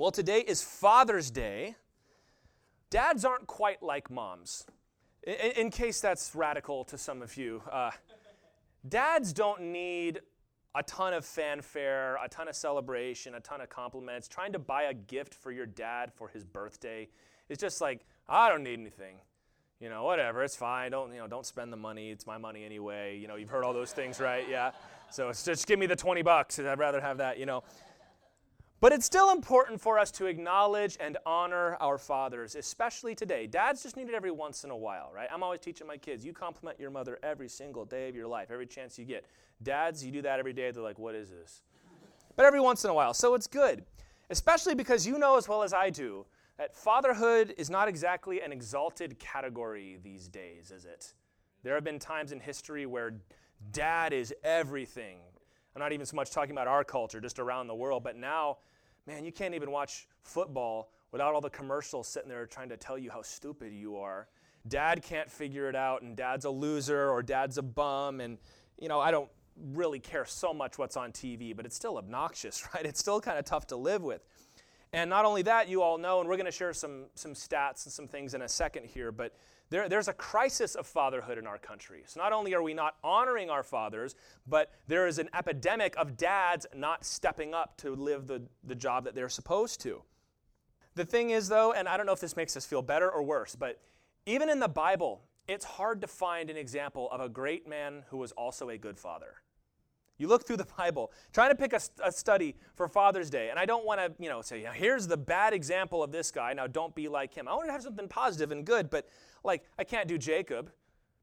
Well, today is Father's Day. Dads aren't quite like moms. In, in case that's radical to some of you, uh, dads don't need a ton of fanfare, a ton of celebration, a ton of compliments. Trying to buy a gift for your dad for his birthday is just like, I don't need anything. You know, whatever, it's fine. Don't, you know, don't spend the money. It's my money anyway. You know, you've heard all those things, right? Yeah. So just give me the 20 bucks. I'd rather have that, you know. But it's still important for us to acknowledge and honor our fathers, especially today. Dads just need it every once in a while, right? I'm always teaching my kids you compliment your mother every single day of your life, every chance you get. Dads, you do that every day, they're like, what is this? But every once in a while. So it's good, especially because you know as well as I do that fatherhood is not exactly an exalted category these days, is it? There have been times in history where dad is everything. I'm not even so much talking about our culture, just around the world, but now, man, you can't even watch football without all the commercials sitting there trying to tell you how stupid you are. Dad can't figure it out, and dad's a loser, or dad's a bum, and, you know, I don't really care so much what's on TV, but it's still obnoxious, right? It's still kind of tough to live with. And not only that, you all know, and we're going to share some, some stats and some things in a second here, but there, there's a crisis of fatherhood in our country. So not only are we not honoring our fathers, but there is an epidemic of dads not stepping up to live the, the job that they're supposed to. The thing is, though, and I don't know if this makes us feel better or worse, but even in the Bible, it's hard to find an example of a great man who was also a good father. You look through the Bible, trying to pick a, a study for Father's Day, and I don't want to, you know, say, here's the bad example of this guy. Now don't be like him. I want to have something positive and good, but like I can't do Jacob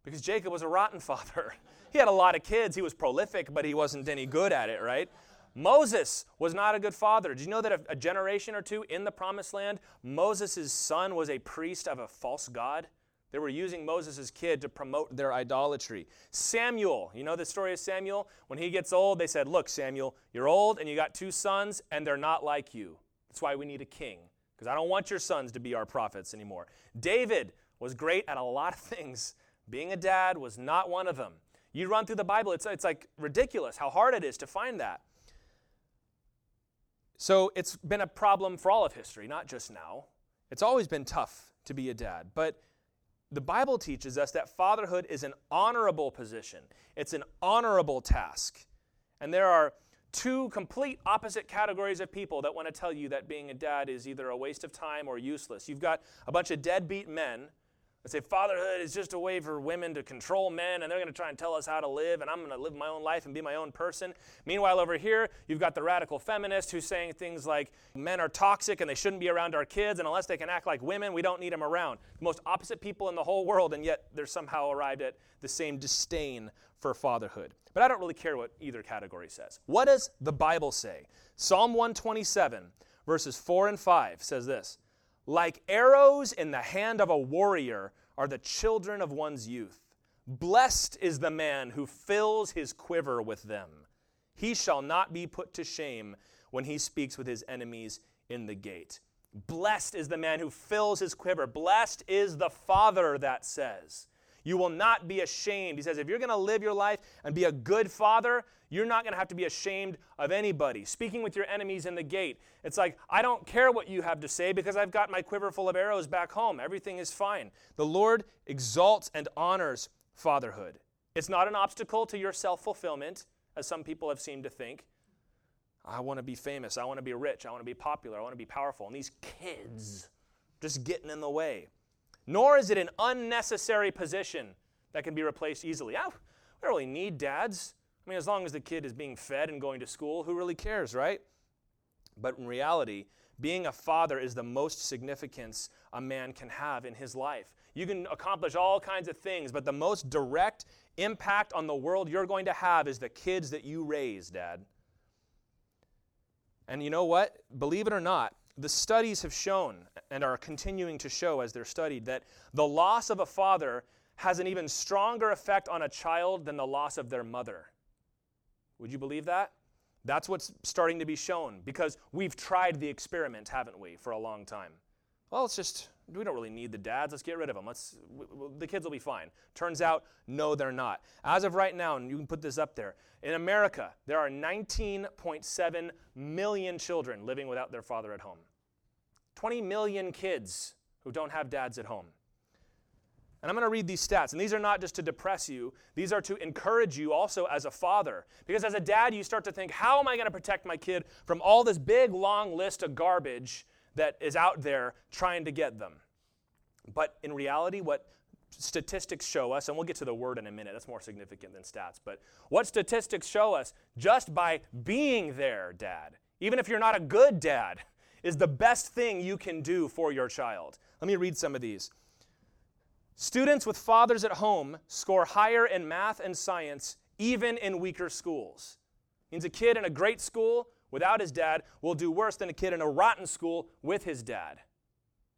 because Jacob was a rotten father. he had a lot of kids. He was prolific, but he wasn't any good at it, right? Moses was not a good father. Did you know that a, a generation or two in the promised land, Moses' son was a priest of a false god? They were using Moses' kid to promote their idolatry. Samuel, you know the story of Samuel? When he gets old, they said, Look, Samuel, you're old and you got two sons, and they're not like you. That's why we need a king, because I don't want your sons to be our prophets anymore. David was great at a lot of things. Being a dad was not one of them. You run through the Bible, it's, it's like ridiculous how hard it is to find that. So it's been a problem for all of history, not just now. It's always been tough to be a dad. But the Bible teaches us that fatherhood is an honorable position, it's an honorable task. And there are two complete opposite categories of people that want to tell you that being a dad is either a waste of time or useless. You've got a bunch of deadbeat men say fatherhood is just a way for women to control men and they're going to try and tell us how to live and I'm going to live my own life and be my own person. Meanwhile, over here, you've got the radical feminist who's saying things like men are toxic and they shouldn't be around our kids and unless they can act like women, we don't need them around. The most opposite people in the whole world and yet they're somehow arrived at the same disdain for fatherhood. But I don't really care what either category says. What does the Bible say? Psalm 127, verses 4 and 5 says this. Like arrows in the hand of a warrior are the children of one's youth. Blessed is the man who fills his quiver with them. He shall not be put to shame when he speaks with his enemies in the gate. Blessed is the man who fills his quiver. Blessed is the father that says, You will not be ashamed. He says, If you're going to live your life and be a good father, you're not going to have to be ashamed of anybody. Speaking with your enemies in the gate, it's like, I don't care what you have to say because I've got my quiver full of arrows back home. Everything is fine. The Lord exalts and honors fatherhood. It's not an obstacle to your self fulfillment, as some people have seemed to think. I want to be famous. I want to be rich. I want to be popular. I want to be powerful. And these kids just getting in the way. Nor is it an unnecessary position that can be replaced easily. I, we don't really need dads. I mean, as long as the kid is being fed and going to school, who really cares, right? But in reality, being a father is the most significance a man can have in his life. You can accomplish all kinds of things, but the most direct impact on the world you're going to have is the kids that you raise, Dad. And you know what? Believe it or not, the studies have shown and are continuing to show as they're studied that the loss of a father has an even stronger effect on a child than the loss of their mother. Would you believe that? That's what's starting to be shown because we've tried the experiment, haven't we, for a long time. Well, it's just, we don't really need the dads. Let's get rid of them. Let's, the kids will be fine. Turns out, no, they're not. As of right now, and you can put this up there, in America, there are 19.7 million children living without their father at home. 20 million kids who don't have dads at home. And I'm going to read these stats. And these are not just to depress you, these are to encourage you also as a father. Because as a dad, you start to think, how am I going to protect my kid from all this big, long list of garbage that is out there trying to get them? But in reality, what statistics show us, and we'll get to the word in a minute, that's more significant than stats, but what statistics show us just by being there, dad, even if you're not a good dad, is the best thing you can do for your child. Let me read some of these. Students with fathers at home score higher in math and science, even in weaker schools. Means a kid in a great school without his dad will do worse than a kid in a rotten school with his dad.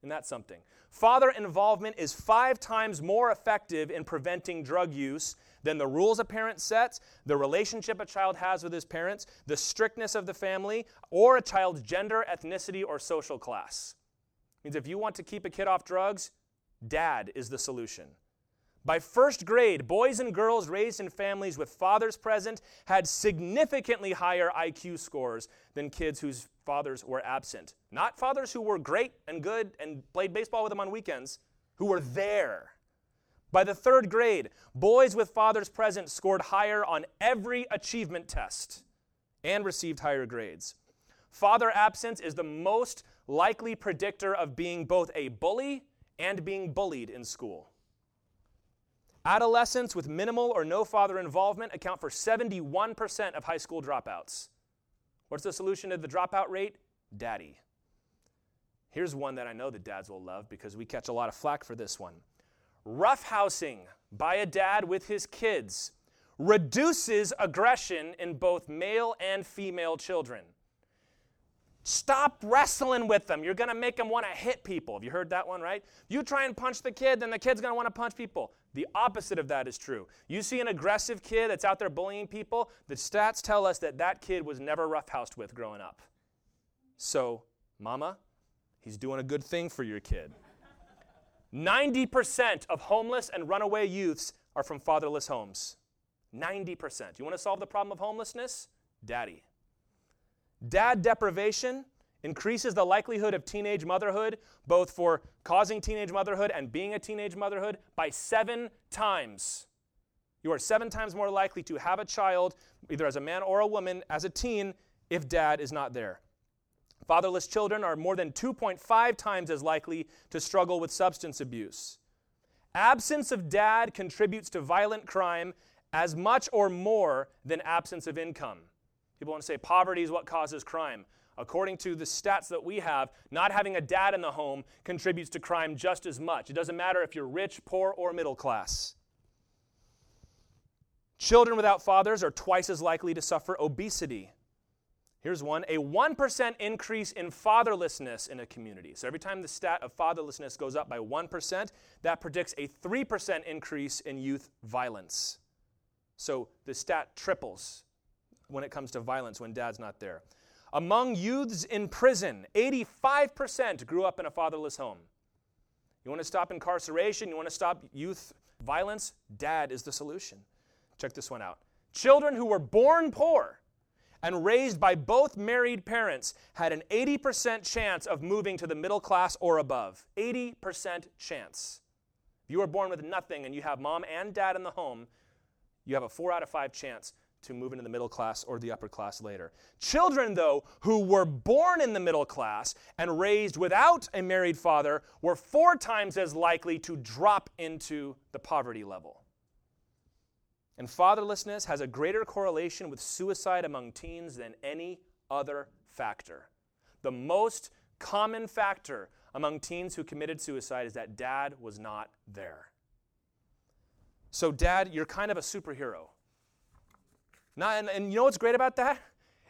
And that's something. Father involvement is five times more effective in preventing drug use than the rules a parent sets, the relationship a child has with his parents, the strictness of the family, or a child's gender, ethnicity, or social class. Means if you want to keep a kid off drugs, Dad is the solution. By first grade, boys and girls raised in families with fathers present had significantly higher IQ scores than kids whose fathers were absent. Not fathers who were great and good and played baseball with them on weekends, who were there. By the third grade, boys with fathers present scored higher on every achievement test and received higher grades. Father absence is the most likely predictor of being both a bully and being bullied in school. Adolescents with minimal or no father involvement account for 71% of high school dropouts. What's the solution to the dropout rate? Daddy. Here's one that I know the dads will love because we catch a lot of flack for this one. Roughhousing by a dad with his kids reduces aggression in both male and female children. Stop wrestling with them. You're going to make them want to hit people. Have you heard that one, right? You try and punch the kid, then the kid's going to want to punch people. The opposite of that is true. You see an aggressive kid that's out there bullying people, the stats tell us that that kid was never roughhoused with growing up. So, mama, he's doing a good thing for your kid. 90% of homeless and runaway youths are from fatherless homes. 90%. You want to solve the problem of homelessness? Daddy. Dad deprivation increases the likelihood of teenage motherhood, both for causing teenage motherhood and being a teenage motherhood, by seven times. You are seven times more likely to have a child, either as a man or a woman, as a teen, if dad is not there. Fatherless children are more than 2.5 times as likely to struggle with substance abuse. Absence of dad contributes to violent crime as much or more than absence of income. People want to say poverty is what causes crime. According to the stats that we have, not having a dad in the home contributes to crime just as much. It doesn't matter if you're rich, poor, or middle class. Children without fathers are twice as likely to suffer obesity. Here's one a 1% increase in fatherlessness in a community. So every time the stat of fatherlessness goes up by 1%, that predicts a 3% increase in youth violence. So the stat triples when it comes to violence when dad's not there. Among youths in prison, 85% grew up in a fatherless home. You want to stop incarceration? You want to stop youth violence? Dad is the solution. Check this one out. Children who were born poor and raised by both married parents had an 80% chance of moving to the middle class or above. 80% chance. If you were born with nothing and you have mom and dad in the home, you have a 4 out of 5 chance to move into the middle class or the upper class later. Children, though, who were born in the middle class and raised without a married father were four times as likely to drop into the poverty level. And fatherlessness has a greater correlation with suicide among teens than any other factor. The most common factor among teens who committed suicide is that dad was not there. So, dad, you're kind of a superhero not, and, and you know what's great about that?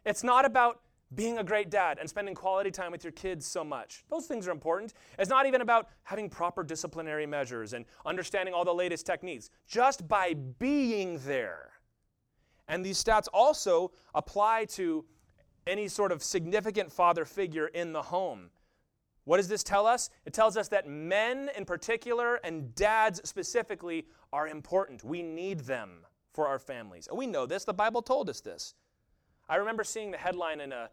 It's not about being a great dad and spending quality time with your kids so much. Those things are important. It's not even about having proper disciplinary measures and understanding all the latest techniques. Just by being there. And these stats also apply to any sort of significant father figure in the home. What does this tell us? It tells us that men in particular and dads specifically are important. We need them for our families. And we know this, the Bible told us this. I remember seeing the headline in a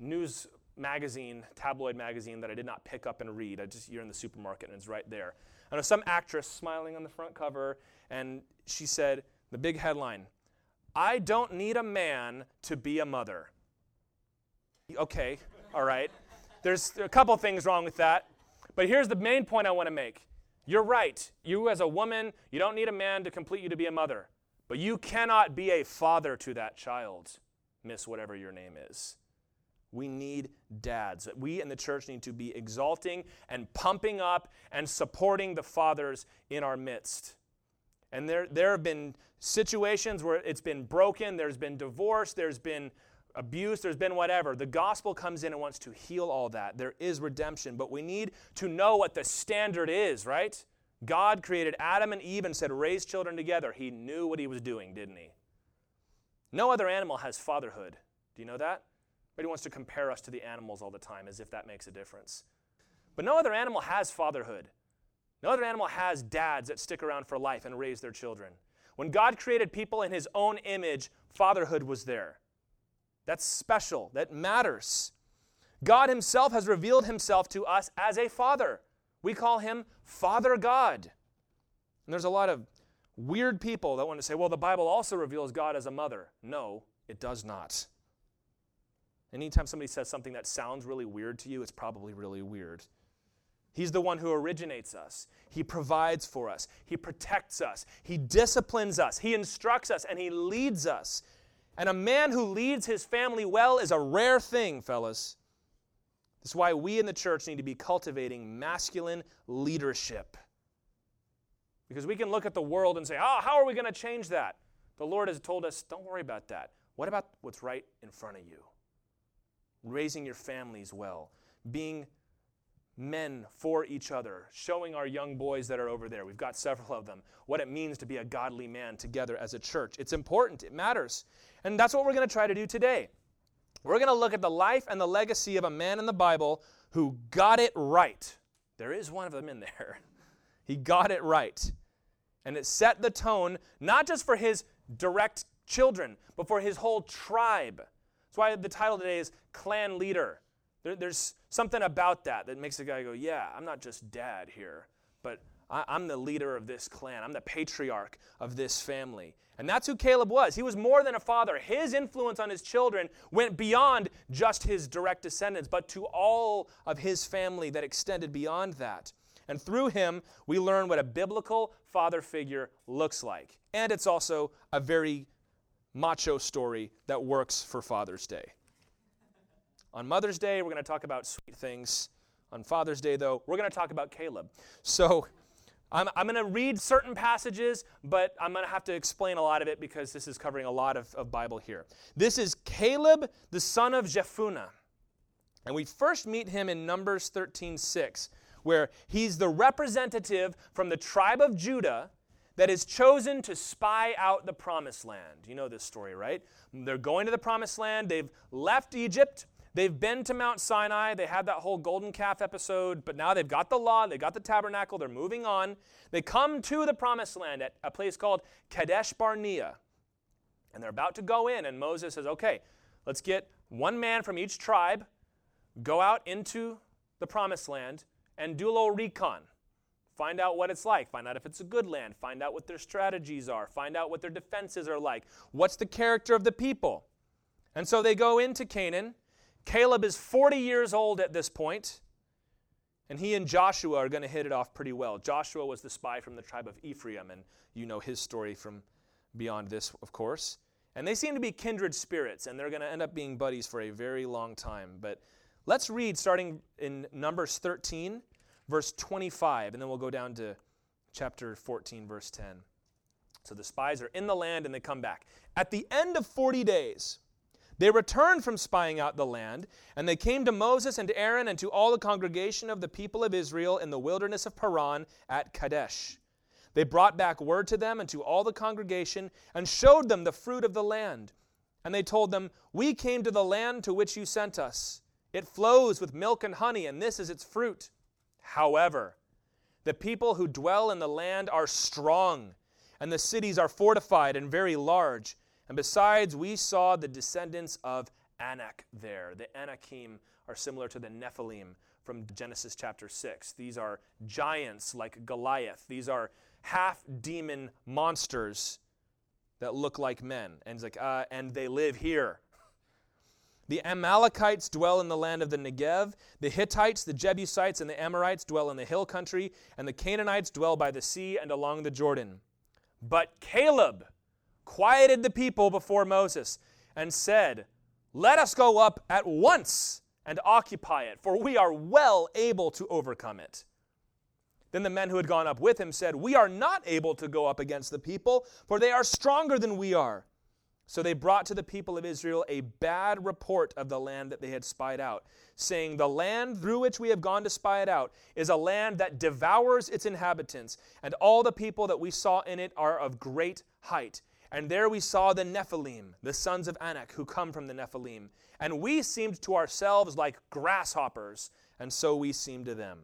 news magazine, tabloid magazine, that I did not pick up and read. I just you're in the supermarket and it's right there. I know some actress smiling on the front cover, and she said the big headline: "I don't need a man to be a mother." Okay, all right. There's a couple things wrong with that, but here's the main point I want to make. You're right. You, as a woman, you don't need a man to complete you to be a mother, but you cannot be a father to that child, miss whatever your name is. We need dads. We in the church need to be exalting and pumping up and supporting the fathers in our midst. And there, there have been situations where it's been broken, there's been divorce, there's been abuse, there's been whatever. The gospel comes in and wants to heal all that. There is redemption, but we need to know what the standard is, right? God created Adam and Eve and said, raise children together. He knew what he was doing, didn't he? No other animal has fatherhood. Do you know that? He wants to compare us to the animals all the time as if that makes a difference. But no other animal has fatherhood. No other animal has dads that stick around for life and raise their children. When God created people in his own image, fatherhood was there. That's special, that matters. God himself has revealed himself to us as a father. We call him Father God. And there's a lot of weird people that want to say, well, the Bible also reveals God as a mother. No, it does not. Anytime somebody says something that sounds really weird to you, it's probably really weird. He's the one who originates us. He provides for us. He protects us. He disciplines us. He instructs us and he leads us. And a man who leads his family well is a rare thing, fellas. That's why we in the church need to be cultivating masculine leadership. Because we can look at the world and say, oh, how are we going to change that? The Lord has told us, don't worry about that. What about what's right in front of you? raising your families well, being men for each other, showing our young boys that are over there, we've got several of them, what it means to be a godly man together as a church. It's important, it matters. And that's what we're going to try to do today. We're going to look at the life and the legacy of a man in the Bible who got it right. There is one of them in there. He got it right. And it set the tone, not just for his direct children, but for his whole tribe. That's why the title today is Clan Leader. There, there's something about that that makes a guy go, Yeah, I'm not just dad here, but I'm the leader of this clan. I'm the patriarch of this family. And that's who Caleb was. He was more than a father. His influence on his children went beyond just his direct descendants, but to all of his family that extended beyond that. And through him, we learn what a biblical father figure looks like. And it's also a very macho story that works for Father's Day. On Mother's Day, we're going to talk about sweet things. On Father's Day, though, we're going to talk about Caleb. So I'm, I'm going to read certain passages, but I'm going to have to explain a lot of it because this is covering a lot of, of Bible here. This is Caleb, the son of Jephunneh. And we first meet him in Numbers 13 6, where he's the representative from the tribe of Judah that is chosen to spy out the promised land. You know this story, right? They're going to the promised land. They've left Egypt. They've been to Mount Sinai. They had that whole golden calf episode, but now they've got the law, they got the tabernacle, they're moving on. They come to the promised land at a place called Kadesh Barnea. And they're about to go in, and Moses says, Okay, let's get one man from each tribe, go out into the promised land, and do a little recon. Find out what it's like. Find out if it's a good land. Find out what their strategies are. Find out what their defenses are like. What's the character of the people? And so they go into Canaan. Caleb is 40 years old at this point, and he and Joshua are going to hit it off pretty well. Joshua was the spy from the tribe of Ephraim, and you know his story from beyond this, of course. And they seem to be kindred spirits, and they're going to end up being buddies for a very long time. But let's read starting in Numbers 13 verse 25, and then we'll go down to chapter 14, verse 10. So the spies are in the land and they come back. At the end of 40 days, they returned from spying out the land, and they came to Moses and Aaron and to all the congregation of the people of Israel in the wilderness of Paran at Kadesh. They brought back word to them and to all the congregation and showed them the fruit of the land. And they told them, We came to the land to which you sent us. It flows with milk and honey, and this is its fruit. However, the people who dwell in the land are strong, and the cities are fortified and very large. And besides, we saw the descendants of Anak there. The Anakim are similar to the Nephilim from Genesis chapter 6. These are giants like Goliath. These are half demon monsters that look like men. And like, uh, and they live here. The Amalekites dwell in the land of the Negev. The Hittites, the Jebusites, and the Amorites dwell in the hill country. And the Canaanites dwell by the sea and along the Jordan. But Caleb quieted the people before Moses and said, Let us go up at once and occupy it, for we are well able to overcome it. Then the men who had gone up with him said, We are not able to go up against the people, for they are stronger than we are. So they brought to the people of Israel a bad report of the land that they had spied out, saying, The land through which we have gone to spy it out is a land that devours its inhabitants, and all the people that we saw in it are of great height. And there we saw the Nephilim, the sons of Anak, who come from the Nephilim. And we seemed to ourselves like grasshoppers, and so we seemed to them.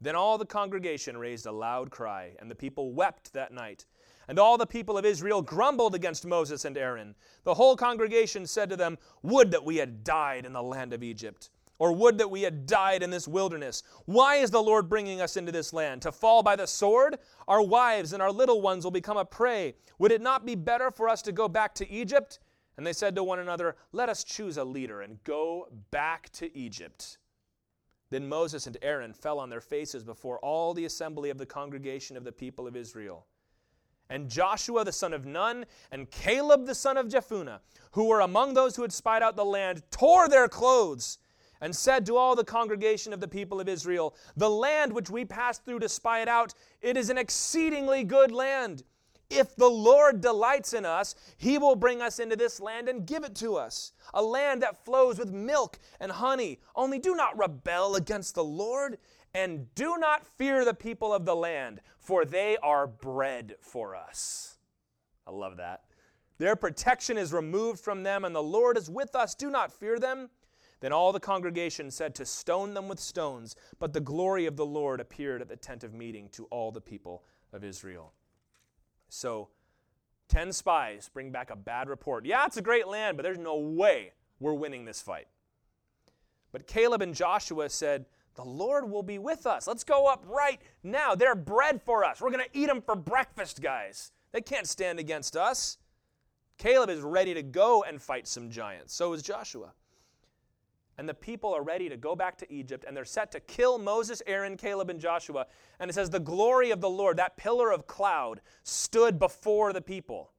Then all the congregation raised a loud cry, and the people wept that night. And all the people of Israel grumbled against Moses and Aaron. The whole congregation said to them, Would that we had died in the land of Egypt, or would that we had died in this wilderness. Why is the Lord bringing us into this land? To fall by the sword? Our wives and our little ones will become a prey. Would it not be better for us to go back to Egypt? And they said to one another, Let us choose a leader and go back to Egypt. Then Moses and Aaron fell on their faces before all the assembly of the congregation of the people of Israel. And Joshua the son of Nun and Caleb the son of Jephunneh, who were among those who had spied out the land, tore their clothes and said to all the congregation of the people of Israel, The land which we passed through to spy it out, it is an exceedingly good land. If the Lord delights in us, he will bring us into this land and give it to us, a land that flows with milk and honey. Only do not rebel against the Lord and do not fear the people of the land, for they are bread for us. I love that. Their protection is removed from them, and the Lord is with us. Do not fear them. Then all the congregation said to stone them with stones, but the glory of the Lord appeared at the tent of meeting to all the people of Israel. So, 10 spies bring back a bad report. Yeah, it's a great land, but there's no way we're winning this fight. But Caleb and Joshua said, the Lord will be with us. Let's go up right now. They're bread for us. We're going to eat them for breakfast, guys. They can't stand against us. Caleb is ready to go and fight some giants. So is Joshua. And the people are ready to go back to Egypt, and they're set to kill Moses, Aaron, Caleb, and Joshua. And it says, The glory of the Lord, that pillar of cloud, stood before the people.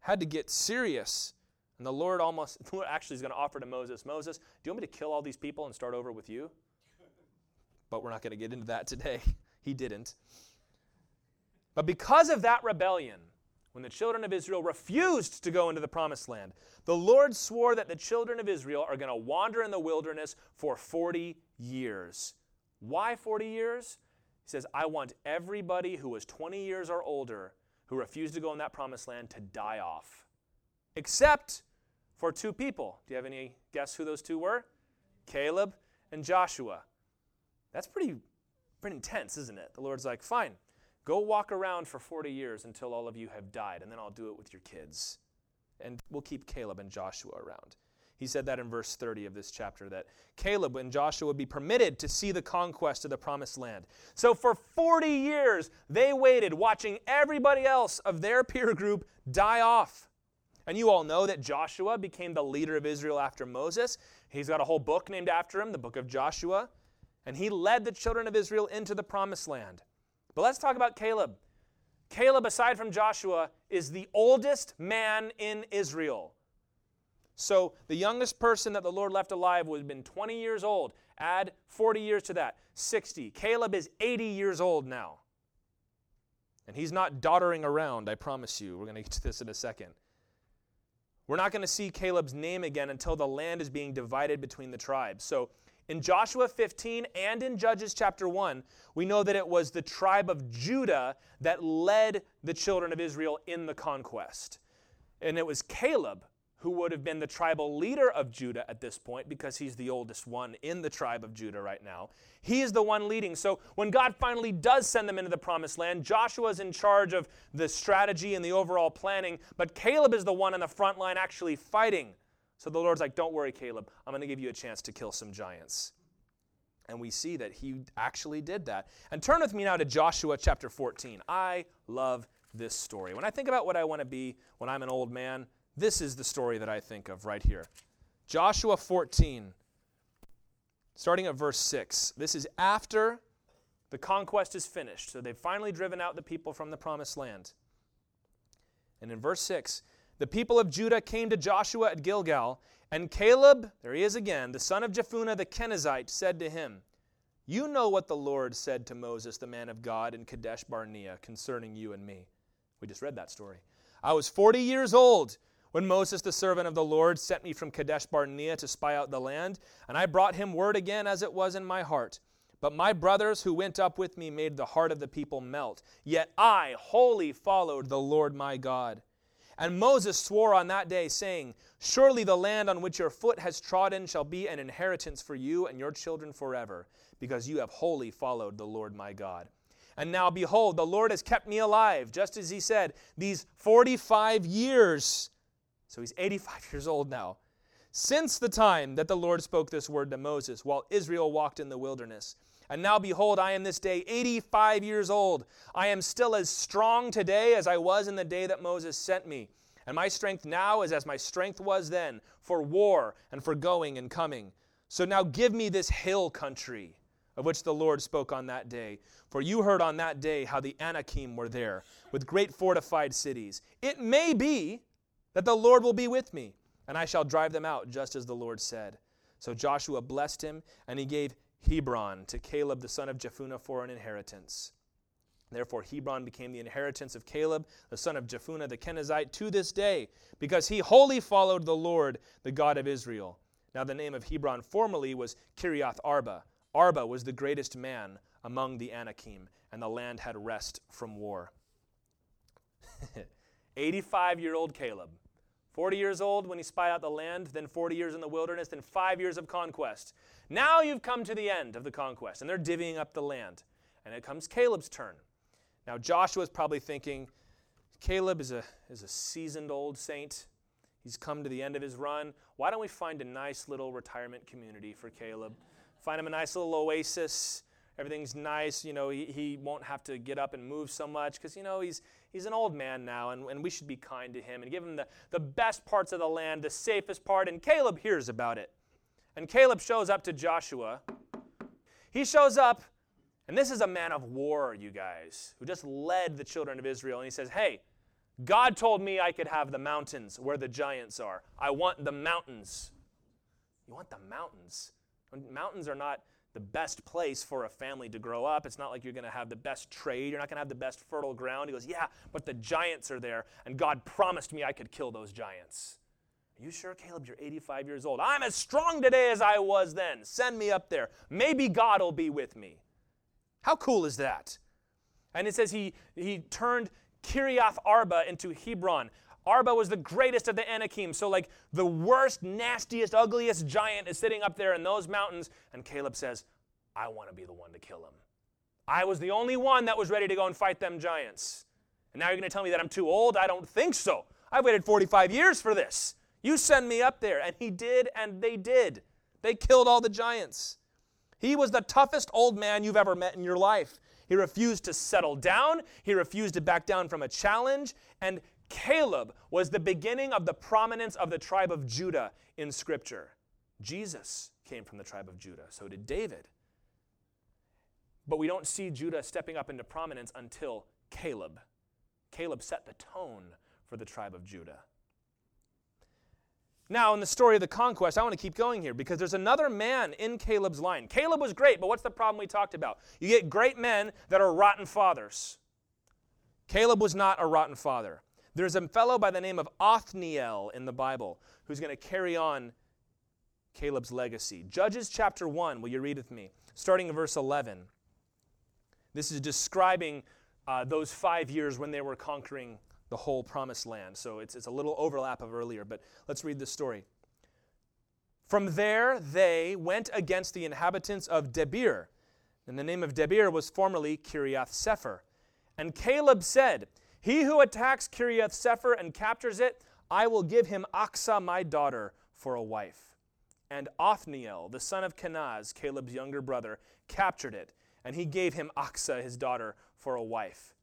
Had to get serious. And the Lord almost, the Lord actually, is going to offer to Moses, Moses, do you want me to kill all these people and start over with you? but we're not going to get into that today. he didn't. But because of that rebellion, when the children of Israel refused to go into the promised land, the Lord swore that the children of Israel are going to wander in the wilderness for 40 years. Why 40 years? He says, I want everybody who was 20 years or older who refused to go in that promised land to die off, except for two people. Do you have any guess who those two were? Caleb and Joshua. That's pretty, pretty intense, isn't it? The Lord's like, fine, go walk around for 40 years until all of you have died, and then I'll do it with your kids. And we'll keep Caleb and Joshua around. He said that in verse 30 of this chapter that Caleb and Joshua would be permitted to see the conquest of the promised land. So for 40 years, they waited, watching everybody else of their peer group die off. And you all know that Joshua became the leader of Israel after Moses. He's got a whole book named after him, the book of Joshua and he led the children of Israel into the promised land. But let's talk about Caleb. Caleb, aside from Joshua, is the oldest man in Israel. So the youngest person that the Lord left alive would have been 20 years old. Add 40 years to that, 60. Caleb is 80 years old now. And he's not doddering around, I promise you. We're going to get to this in a second. We're not going to see Caleb's name again until the land is being divided between the tribes. So in Joshua 15 and in Judges chapter 1, we know that it was the tribe of Judah that led the children of Israel in the conquest. And it was Caleb who would have been the tribal leader of Judah at this point because he's the oldest one in the tribe of Judah right now. He is the one leading. So when God finally does send them into the promised land, Joshua is in charge of the strategy and the overall planning, but Caleb is the one on the front line actually fighting So the Lord's like, Don't worry, Caleb. I'm going to give you a chance to kill some giants. And we see that he actually did that. And turn with me now to Joshua chapter 14. I love this story. When I think about what I want to be when I'm an old man, this is the story that I think of right here. Joshua 14, starting at verse 6. This is after the conquest is finished. So they've finally driven out the people from the promised land. And in verse 6, the people of Judah came to Joshua at Gilgal, and Caleb, there he is again, the son of Jephunneh the Kenizzite, said to him, You know what the Lord said to Moses, the man of God, in Kadesh Barnea concerning you and me. We just read that story. I was 40 years old when Moses, the servant of the Lord, sent me from Kadesh Barnea to spy out the land, and I brought him word again as it was in my heart. But my brothers who went up with me made the heart of the people melt. Yet I wholly followed the Lord my God. And Moses swore on that day, saying, Surely the land on which your foot has trodden shall be an inheritance for you and your children forever, because you have wholly followed the Lord my God. And now, behold, the Lord has kept me alive, just as he said, these 45 years. So he's 85 years old now. Since the time that the Lord spoke this word to Moses, while Israel walked in the wilderness. And now, behold, I am this day 85 years old. I am still as strong today as I was in the day that Moses sent me. And my strength now is as my strength was then, for war and for going and coming. So now give me this hill country of which the Lord spoke on that day. For you heard on that day how the Anakim were there, with great fortified cities. It may be that the Lord will be with me, and I shall drive them out, just as the Lord said. So Joshua blessed him, and he gave Hebron to Caleb the son of Jephunneh for an inheritance. Therefore, Hebron became the inheritance of Caleb, the son of Jephunneh the Kenizzite, to this day, because he wholly followed the Lord, the God of Israel. Now, the name of Hebron formerly was Kiriath Arba. Arba was the greatest man among the Anakim, and the land had rest from war. 85 year old Caleb 40 years old when he spied out the land, then 40 years in the wilderness, then five years of conquest. Now you've come to the end of the conquest, and they're divvying up the land. And it comes Caleb's turn. Now Joshua's probably thinking, Caleb is a, is a seasoned old saint. He's come to the end of his run. Why don't we find a nice little retirement community for Caleb? Find him a nice little oasis everything's nice. You know, he, he won't have to get up and move so much because, you know, he's, he's an old man now and, and we should be kind to him and give him the, the best parts of the land, the safest part. And Caleb hears about it. And Caleb shows up to Joshua. He shows up, and this is a man of war, you guys, who just led the children of Israel. And he says, Hey, God told me I could have the mountains where the giants are. I want the mountains. You want the mountains? Mountains are not the best place for a family to grow up. It's not like you're going to have the best trade. You're not going to have the best fertile ground. He goes, Yeah, but the giants are there, and God promised me I could kill those giants. Are you sure, Caleb? You're 85 years old. I'm as strong today as I was then. Send me up there. Maybe God will be with me. How cool is that? And it says he, he turned Kiriath Arba into Hebron. Arba was the greatest of the Anakim. So, like, the worst, nastiest, ugliest giant is sitting up there in those mountains. And Caleb says, I want to be the one to kill him. I was the only one that was ready to go and fight them giants. And now you're going to tell me that I'm too old? I don't think so. I've waited 45 years for this. You send me up there. And he did, and they did. They killed all the giants. He was the toughest old man you've ever met in your life. He refused to settle down. He refused to back down from a challenge. And Caleb was the beginning of the prominence of the tribe of Judah in Scripture. Jesus came from the tribe of Judah, so did David. But we don't see Judah stepping up into prominence until Caleb. Caleb set the tone for the tribe of Judah. Now, in the story of the conquest, I want to keep going here because there's another man in Caleb's line. Caleb was great, but what's the problem we talked about? You get great men that are rotten fathers. Caleb was not a rotten father. There's a fellow by the name of Othniel in the Bible who's going to carry on Caleb's legacy. Judges chapter 1, will you read with me? Starting in verse 11. This is describing uh, those five years when they were conquering the whole promised land. So it's, it's a little overlap of earlier, but let's read this story. From there, they went against the inhabitants of Debir. And the name of Debir was formerly Kiriath Sepher. And Caleb said, he who attacks Kiriath Sepher and captures it, I will give him Achsah my daughter for a wife. And Othniel, the son of Kenaz, Caleb's younger brother, captured it, and he gave him Achsah, his daughter, for a wife.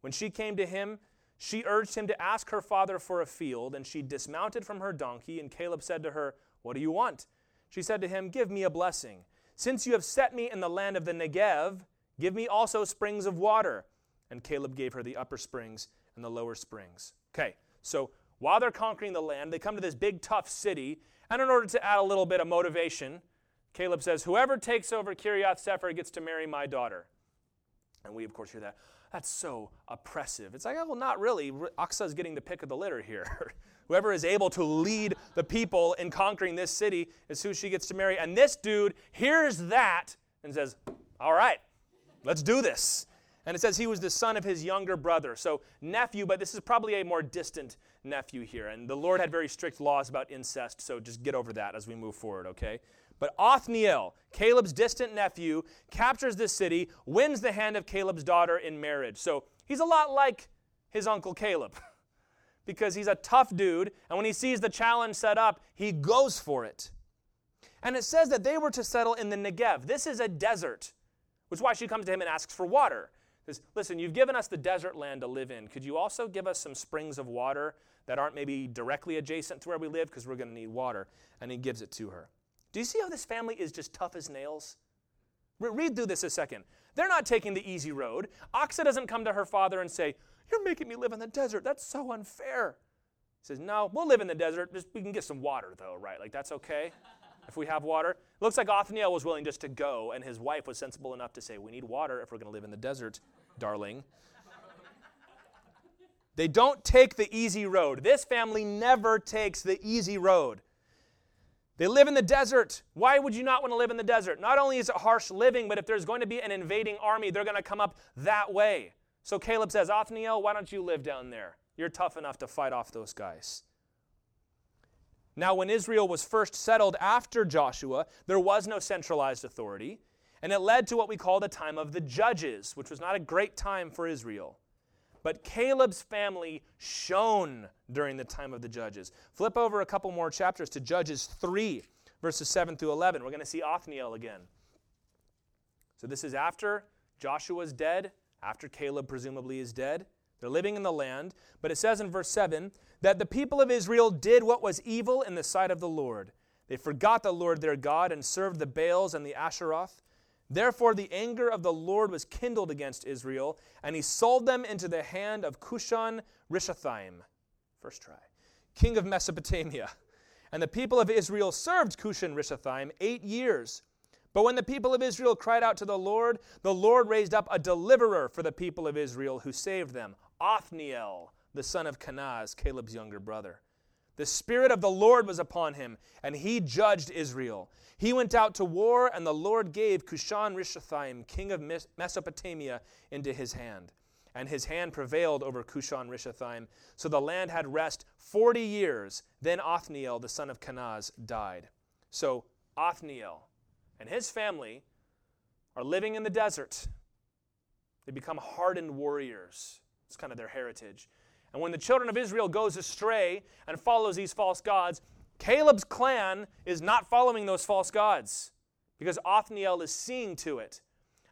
When she came to him, she urged him to ask her father for a field, and she dismounted from her donkey, and Caleb said to her, What do you want? She said to him, Give me a blessing. Since you have set me in the land of the Negev, give me also springs of water. And Caleb gave her the upper springs and the lower springs. Okay, so while they're conquering the land, they come to this big, tough city, and in order to add a little bit of motivation, Caleb says, Whoever takes over Kiriath Sepher gets to marry my daughter. And we, of course, hear that. That's so oppressive. It's like, oh, well, not really. Achsah is getting the pick of the litter here. Whoever is able to lead the people in conquering this city is who she gets to marry. And this dude hears that and says, All right, let's do this. And it says he was the son of his younger brother. So, nephew, but this is probably a more distant nephew here. And the Lord had very strict laws about incest, so just get over that as we move forward, okay? But Othniel, Caleb's distant nephew, captures this city, wins the hand of Caleb's daughter in marriage. So, he's a lot like his uncle Caleb. because he's a tough dude, and when he sees the challenge set up, he goes for it. And it says that they were to settle in the Negev. This is a desert, which is why she comes to him and asks for water. Says, Listen, you've given us the desert land to live in. Could you also give us some springs of water that aren't maybe directly adjacent to where we live? Because we're going to need water. And he gives it to her. Do you see how this family is just tough as nails? Read through this a second. They're not taking the easy road. Achsah doesn't come to her father and say, you're making me live in the desert. That's so unfair. He says, No, we'll live in the desert. Just, we can get some water, though, right? Like, that's okay if we have water. Looks like Othniel was willing just to go, and his wife was sensible enough to say, We need water if we're going to live in the desert, darling. they don't take the easy road. This family never takes the easy road. They live in the desert. Why would you not want to live in the desert? Not only is it harsh living, but if there's going to be an invading army, they're going to come up that way. So Caleb says, Othniel, why don't you live down there? You're tough enough to fight off those guys. Now, when Israel was first settled after Joshua, there was no centralized authority, and it led to what we call the time of the judges, which was not a great time for Israel. But Caleb's family shone during the time of the judges. Flip over a couple more chapters to Judges 3, verses 7 through 11. We're going to see Othniel again. So this is after Joshua's dead after Caleb presumably is dead. They're living in the land, but it says in verse 7 that the people of Israel did what was evil in the sight of the Lord. They forgot the Lord their God and served the Baals and the Asheroth. Therefore, the anger of the Lord was kindled against Israel, and he sold them into the hand of Cushan Rishathaim. First try. King of Mesopotamia. And the people of Israel served Cushan Rishathaim eight years. But when the people of Israel cried out to the Lord, the Lord raised up a deliverer for the people of Israel who saved them Othniel, the son of Kenaz, Caleb's younger brother. The Spirit of the Lord was upon him, and he judged Israel. He went out to war, and the Lord gave Cushan Rishathaim, king of Mesopotamia, into his hand. And his hand prevailed over Cushan Rishathaim. So the land had rest 40 years. Then Othniel, the son of Kenaz, died. So Othniel, and his family are living in the desert. They become hardened warriors. It's kind of their heritage. And when the children of Israel goes astray and follows these false gods, Caleb's clan is not following those false gods because Othniel is seeing to it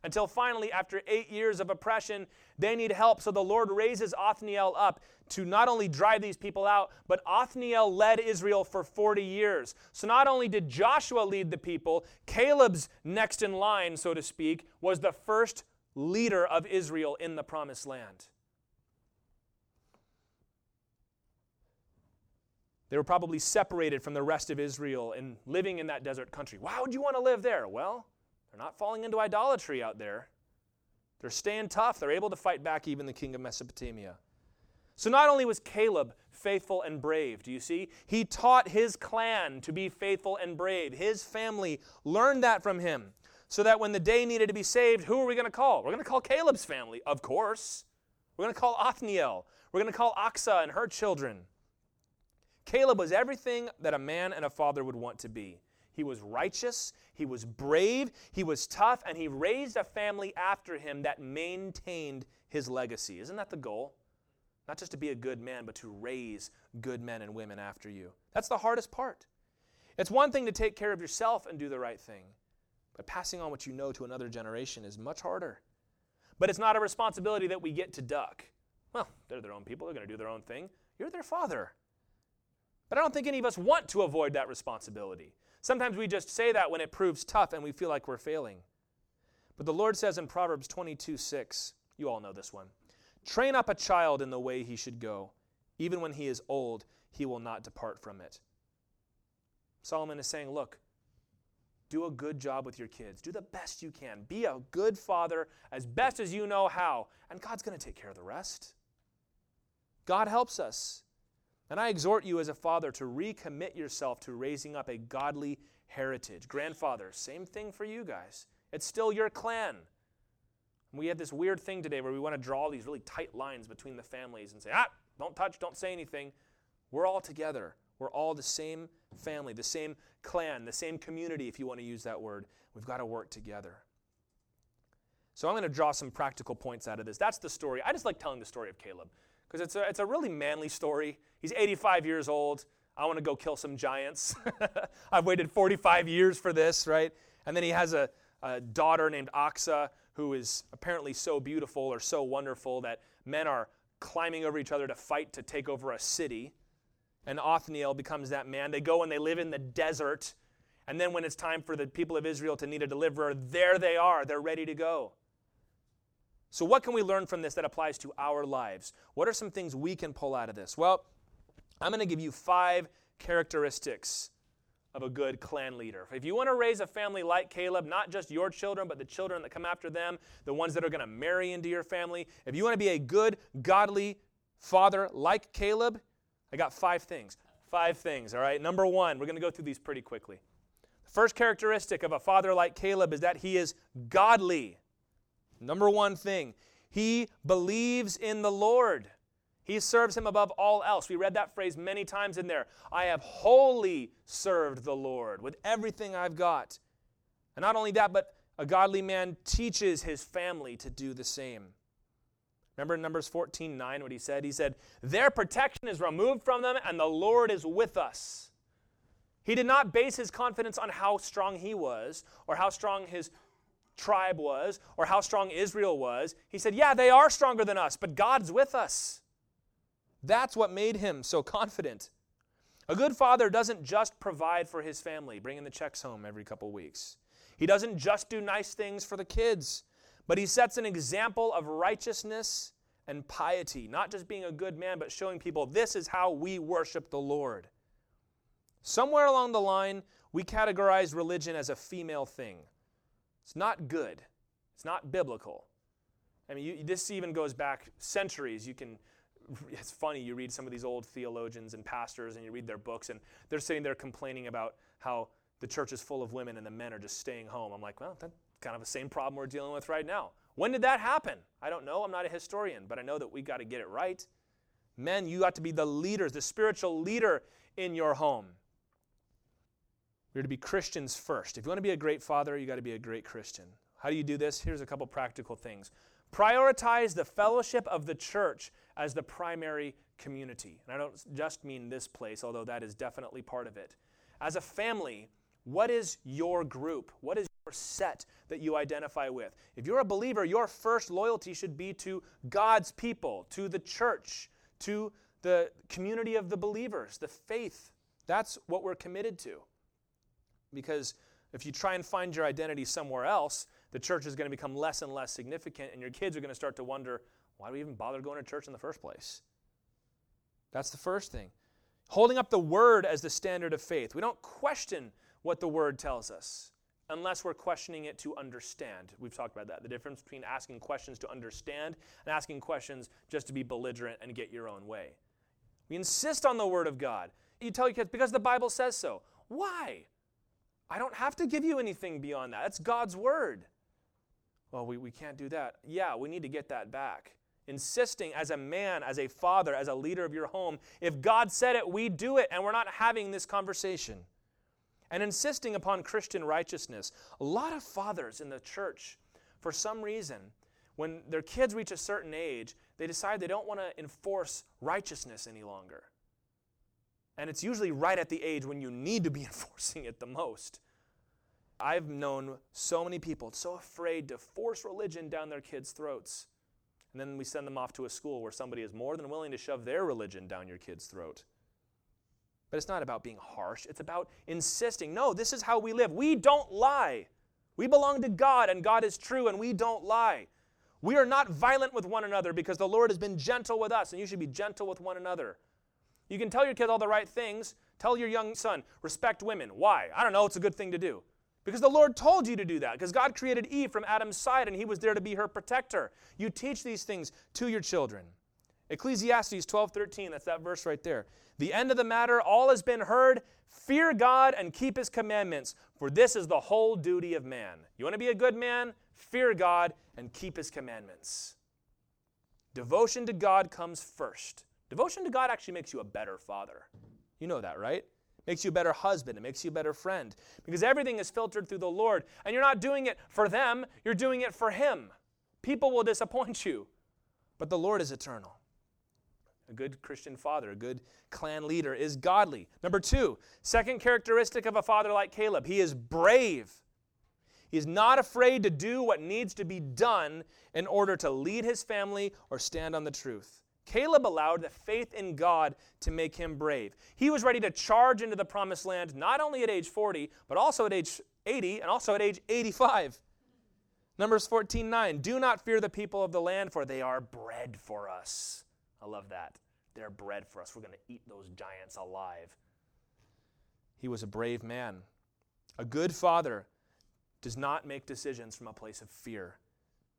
until finally, after eight years of oppression, they need help. So the Lord raises Othniel up to not only drive these people out, but Othniel led Israel for 40 years. So not only did Joshua lead the people, Caleb's next in line, so to speak, was the first leader of Israel in the promised land. They were probably separated from the rest of Israel and living in that desert country. Why would you want to live there? Well, they're not falling into idolatry out there. They're staying tough. They're able to fight back even the king of Mesopotamia. So not only was Caleb faithful and brave, do you see? He taught his clan to be faithful and brave. His family learned that from him. So that when the day needed to be saved, who are we going to call? We're going to call Caleb's family, of course. We're going to call Othniel. We're going to call Achsah and her children. Caleb was everything that a man and a father would want to be. He was righteous, he was brave, he was tough, and he raised a family after him that maintained his legacy. Isn't that the goal? Not just to be a good man, but to raise good men and women after you. That's the hardest part. It's one thing to take care of yourself and do the right thing, but passing on what you know to another generation is much harder. But it's not a responsibility that we get to duck. Well, they're their own people, they're going to do their own thing. You're their father. But I don't think any of us want to avoid that responsibility. Sometimes we just say that when it proves tough and we feel like we're failing. But the Lord says in Proverbs 22 6, you all know this one train up a child in the way he should go. Even when he is old, he will not depart from it. Solomon is saying, look, do a good job with your kids. Do the best you can. Be a good father as best as you know how. And God's going to take care of the rest. God helps us. And I exhort you as a father to recommit yourself to raising up a godly heritage. Grandfather, same thing for you guys. It's still your clan. We have this weird thing today where we want to draw these really tight lines between the families and say, ah, don't touch, don't say anything. We're all together. We're all the same family, the same clan, the same community, if you want to use that word. We've got to work together. So I'm going to draw some practical points out of this. That's the story. I just like telling the story of Caleb because it's a, it's a really manly story. He's 85 years old. I want to go kill some giants. I've waited 45 years for this, right? And then he has a, a daughter named Achsah who is apparently so beautiful or so wonderful that men are climbing over each other to fight to take over a city. And Othniel becomes that man. They go and they live in the desert. And then when it's time for the people of Israel to need a deliverer, there they are. They're ready to go. So, what can we learn from this that applies to our lives? What are some things we can pull out of this? Well, I'm going to give you five characteristics of a good clan leader. If you want to raise a family like Caleb, not just your children, but the children that come after them, the ones that are going to marry into your family, if you want to be a good, godly father like Caleb, I got five things. Five things, all right? Number one, we're going to go through these pretty quickly. The first characteristic of a father like Caleb is that he is godly. Number one thing, he believes in the Lord. He serves him above all else. We read that phrase many times in there. I have wholly served the Lord with everything I've got. And not only that, but a godly man teaches his family to do the same. Remember in Numbers 14 9 what he said? He said, Their protection is removed from them, and the Lord is with us. He did not base his confidence on how strong he was, or how strong his tribe was, or how strong Israel was. He said, Yeah, they are stronger than us, but God's with us. That's what made him so confident. A good father doesn't just provide for his family, bringing the checks home every couple weeks. He doesn't just do nice things for the kids, but he sets an example of righteousness and piety, not just being a good man, but showing people this is how we worship the Lord. Somewhere along the line, we categorize religion as a female thing. It's not good, it's not biblical. I mean, you, this even goes back centuries. You can it's funny, you read some of these old theologians and pastors and you read their books, and they're sitting there complaining about how the church is full of women and the men are just staying home. I'm like, well, that's kind of the same problem we're dealing with right now. When did that happen? I don't know. I'm not a historian, but I know that we got to get it right. Men, you got to be the leaders, the spiritual leader in your home. We're to be Christians first. If you want to be a great father, you got to be a great Christian. How do you do this? Here's a couple practical things. Prioritize the fellowship of the church as the primary community. And I don't just mean this place, although that is definitely part of it. As a family, what is your group? What is your set that you identify with? If you're a believer, your first loyalty should be to God's people, to the church, to the community of the believers, the faith. That's what we're committed to. Because if you try and find your identity somewhere else, the church is going to become less and less significant, and your kids are going to start to wonder, why do we even bother going to church in the first place? That's the first thing. Holding up the word as the standard of faith. We don't question what the word tells us unless we're questioning it to understand. We've talked about that. The difference between asking questions to understand and asking questions just to be belligerent and get your own way. We insist on the word of God. You tell your kids, because the Bible says so. Why? I don't have to give you anything beyond that. That's God's word. Well, we, we can't do that. Yeah, we need to get that back insisting as a man, as a father, as a leader of your home, if God said it, we do it, and we're not having this conversation. And insisting upon Christian righteousness. A lot of fathers in the church, for some reason, when their kids reach a certain age, they decide they don't want to enforce righteousness any longer. And it's usually right at the age when you need to be enforcing it the most. I've known so many people so afraid to force religion down their kids' throats. And then we send them off to a school where somebody is more than willing to shove their religion down your kid's throat. But it's not about being harsh, it's about insisting no, this is how we live. We don't lie. We belong to God, and God is true, and we don't lie. We are not violent with one another because the Lord has been gentle with us, and you should be gentle with one another. You can tell your kids all the right things. Tell your young son, respect women. Why? I don't know, it's a good thing to do. Because the Lord told you to do that. Because God created Eve from Adam's side and he was there to be her protector. You teach these things to your children. Ecclesiastes 12:13, that's that verse right there. The end of the matter, all has been heard. Fear God and keep his commandments, for this is the whole duty of man. You want to be a good man? Fear God and keep his commandments. Devotion to God comes first. Devotion to God actually makes you a better father. You know that, right? makes you a better husband, it makes you a better friend. Because everything is filtered through the Lord. And you're not doing it for them, you're doing it for Him. People will disappoint you, but the Lord is eternal. A good Christian father, a good clan leader is godly. Number two, second characteristic of a father like Caleb, he is brave. He is not afraid to do what needs to be done in order to lead his family or stand on the truth. Caleb allowed the faith in God to make him brave. He was ready to charge into the promised land not only at age 40, but also at age 80 and also at age 85. Numbers 14 9. Do not fear the people of the land, for they are bread for us. I love that. They're bread for us. We're going to eat those giants alive. He was a brave man. A good father does not make decisions from a place of fear.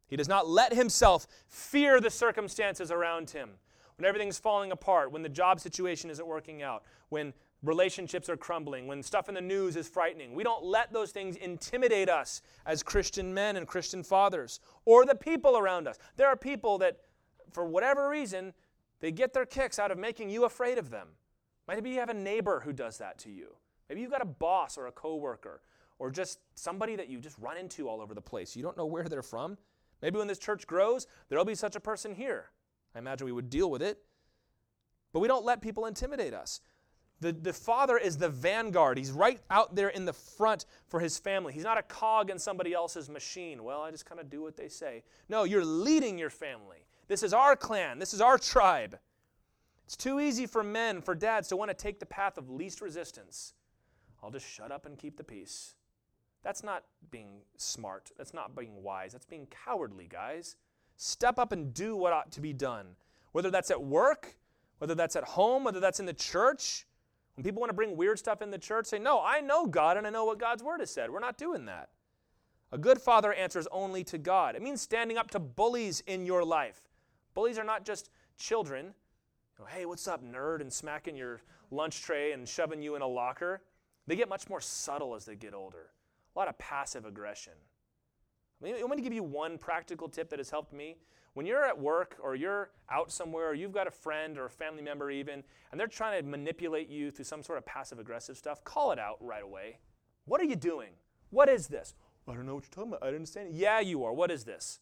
He does not let himself fear the circumstances around him. When everything's falling apart, when the job situation isn't working out, when relationships are crumbling, when stuff in the news is frightening, we don't let those things intimidate us as Christian men and Christian fathers or the people around us. There are people that, for whatever reason, they get their kicks out of making you afraid of them. Maybe you have a neighbor who does that to you. Maybe you've got a boss or a coworker or just somebody that you just run into all over the place. You don't know where they're from. Maybe when this church grows, there'll be such a person here. I imagine we would deal with it. But we don't let people intimidate us. The, the father is the vanguard. He's right out there in the front for his family. He's not a cog in somebody else's machine. Well, I just kind of do what they say. No, you're leading your family. This is our clan, this is our tribe. It's too easy for men, for dads, to want to take the path of least resistance. I'll just shut up and keep the peace. That's not being smart. That's not being wise. That's being cowardly, guys. Step up and do what ought to be done. Whether that's at work, whether that's at home, whether that's in the church. When people want to bring weird stuff in the church, say, No, I know God and I know what God's word has said. We're not doing that. A good father answers only to God. It means standing up to bullies in your life. Bullies are not just children. Hey, what's up, nerd? And smacking your lunch tray and shoving you in a locker. They get much more subtle as they get older a lot of passive aggression. I mean, I'm going to give you one practical tip that has helped me. When you're at work or you're out somewhere or you've got a friend or a family member even, and they're trying to manipulate you through some sort of passive aggressive stuff, call it out right away. What are you doing? What is this? I don't know what you're talking about. I don't understand. Yeah, you are. What is this?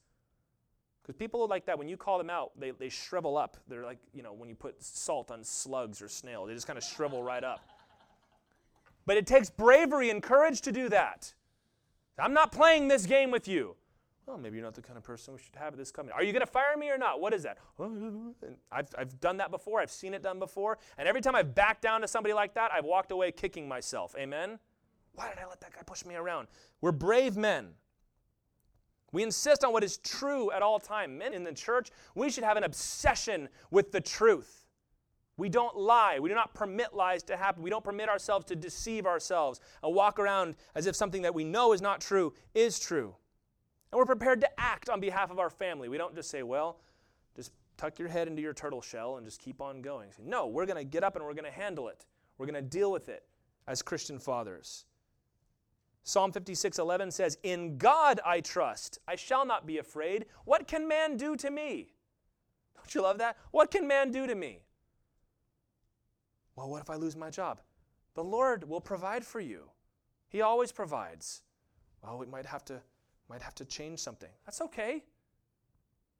Because people like that, when you call them out, they, they shrivel up. They're like, you know, when you put salt on slugs or snails, they just kind of shrivel right up. But it takes bravery and courage to do that. I'm not playing this game with you. Well, maybe you're not the kind of person we should have at this coming. Are you going to fire me or not? What is that? I've, I've done that before. I've seen it done before. And every time I've backed down to somebody like that, I've walked away kicking myself. Amen? Why did I let that guy push me around? We're brave men. We insist on what is true at all time. Men in the church, we should have an obsession with the truth. We don't lie. We do not permit lies to happen. We don't permit ourselves to deceive ourselves and walk around as if something that we know is not true is true. And we're prepared to act on behalf of our family. We don't just say, well, just tuck your head into your turtle shell and just keep on going. No, we're going to get up and we're going to handle it. We're going to deal with it as Christian fathers. Psalm 56 11 says, In God I trust. I shall not be afraid. What can man do to me? Don't you love that? What can man do to me? Well, what if I lose my job? The Lord will provide for you. He always provides. Well, we might have to might have to change something. That's okay.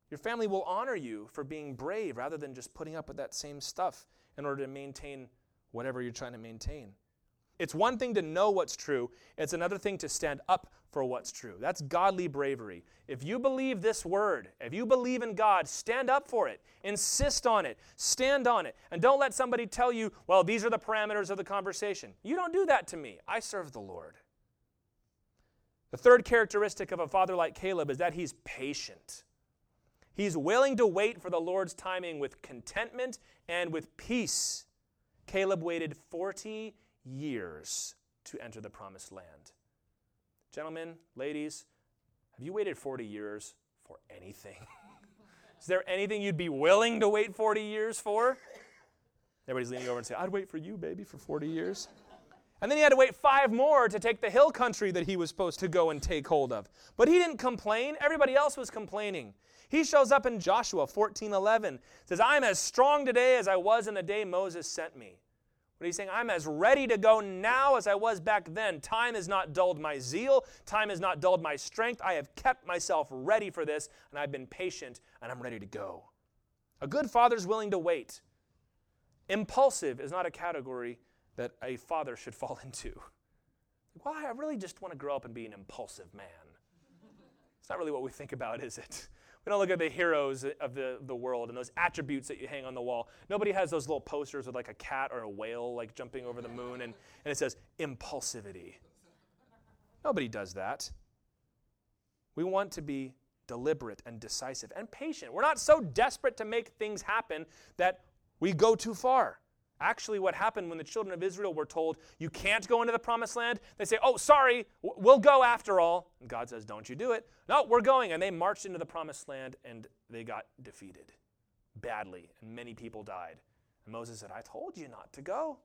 Your family will honor you for being brave rather than just putting up with that same stuff in order to maintain whatever you're trying to maintain. It's one thing to know what's true, it's another thing to stand up for what's true. That's godly bravery. If you believe this word, if you believe in God, stand up for it, insist on it, stand on it, and don't let somebody tell you, well, these are the parameters of the conversation. You don't do that to me. I serve the Lord. The third characteristic of a father like Caleb is that he's patient. He's willing to wait for the Lord's timing with contentment and with peace. Caleb waited 40 years to enter the promised land. Gentlemen, ladies, have you waited 40 years for anything? Is there anything you'd be willing to wait 40 years for? Everybody's leaning over and saying, I'd wait for you, baby, for 40 years. And then he had to wait five more to take the hill country that he was supposed to go and take hold of. But he didn't complain. Everybody else was complaining. He shows up in Joshua 14:11. Says, "I'm as strong today as I was in the day Moses sent me." But he's saying, I'm as ready to go now as I was back then. Time has not dulled my zeal. Time has not dulled my strength. I have kept myself ready for this, and I've been patient, and I'm ready to go. A good father is willing to wait. Impulsive is not a category that a father should fall into. Well, I really just want to grow up and be an impulsive man. It's not really what we think about, is it? We don't look at the heroes of the, the world and those attributes that you hang on the wall. Nobody has those little posters with like a cat or a whale like jumping over the moon and, and it says impulsivity. Nobody does that. We want to be deliberate and decisive and patient. We're not so desperate to make things happen that we go too far. Actually, what happened when the children of Israel were told, You can't go into the promised land, they say, Oh, sorry, we'll go after all. And God says, Don't you do it. No, we're going. And they marched into the promised land and they got defeated badly, and many people died. And Moses said, I told you not to go.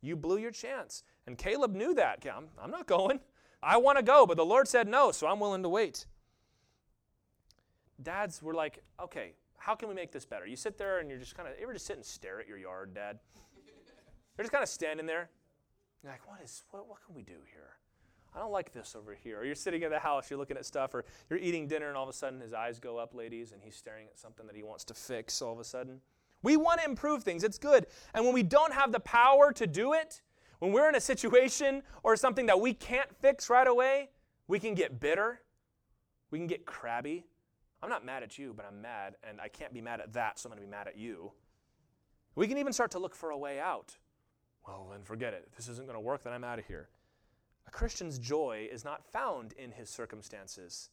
You blew your chance. And Caleb knew that. Okay, I'm, I'm not going. I want to go, but the Lord said no, so I'm willing to wait. Dads were like, okay, how can we make this better? You sit there and you're just kind of, you ever just sit and stare at your yard, Dad? They're just kind of standing there. You're like, what is what, what can we do here? I don't like this over here. Or you're sitting in the house, you're looking at stuff, or you're eating dinner, and all of a sudden his eyes go up, ladies, and he's staring at something that he wants to fix all of a sudden. We want to improve things, it's good. And when we don't have the power to do it, when we're in a situation or something that we can't fix right away, we can get bitter, we can get crabby. I'm not mad at you, but I'm mad, and I can't be mad at that, so I'm going to be mad at you. We can even start to look for a way out well, then forget it. If this isn't going to work, then I'm out of here. A Christian's joy is not found in his circumstances.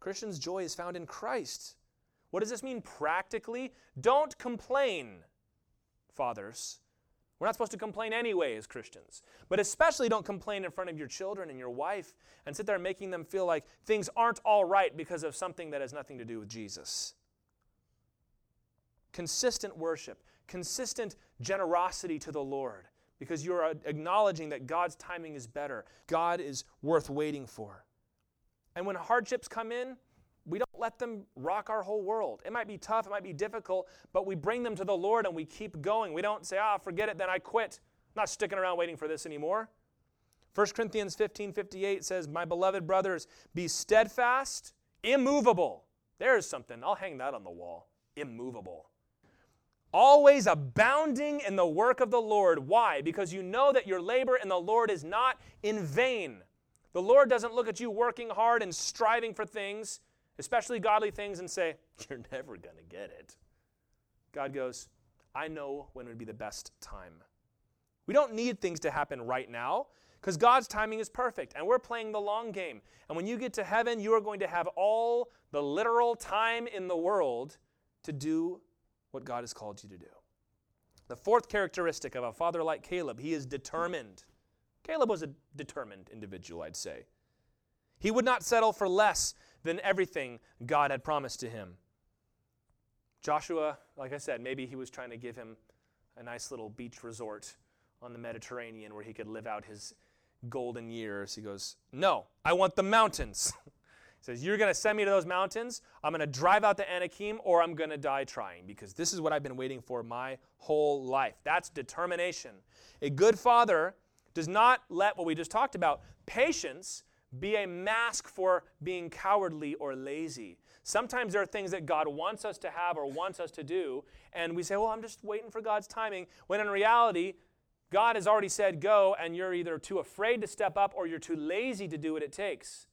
A Christian's joy is found in Christ. What does this mean practically? Don't complain, fathers. We're not supposed to complain anyway as Christians. But especially don't complain in front of your children and your wife and sit there making them feel like things aren't all right because of something that has nothing to do with Jesus. Consistent worship, consistent generosity to the Lord because you're acknowledging that God's timing is better. God is worth waiting for. And when hardships come in, we don't let them rock our whole world. It might be tough, it might be difficult, but we bring them to the Lord and we keep going. We don't say, ah, forget it, then I quit. I'm not sticking around waiting for this anymore. 1 Corinthians 15 58 says, My beloved brothers, be steadfast, immovable. There's something. I'll hang that on the wall. Immovable always abounding in the work of the Lord. Why? Because you know that your labor in the Lord is not in vain. The Lord doesn't look at you working hard and striving for things, especially godly things, and say, You're never going to get it. God goes, I know when would be the best time. We don't need things to happen right now because God's timing is perfect and we're playing the long game. And when you get to heaven, you are going to have all the literal time in the world to do what God has called you to do. The fourth characteristic of a father like Caleb, he is determined. Caleb was a determined individual, I'd say. He would not settle for less than everything God had promised to him. Joshua, like I said, maybe he was trying to give him a nice little beach resort on the Mediterranean where he could live out his golden years. He goes, No, I want the mountains. says, You're going to send me to those mountains. I'm going to drive out the Anakim or I'm going to die trying because this is what I've been waiting for my whole life. That's determination. A good father does not let what we just talked about, patience, be a mask for being cowardly or lazy. Sometimes there are things that God wants us to have or wants us to do, and we say, Well, I'm just waiting for God's timing, when in reality, God has already said go, and you're either too afraid to step up or you're too lazy to do what it takes.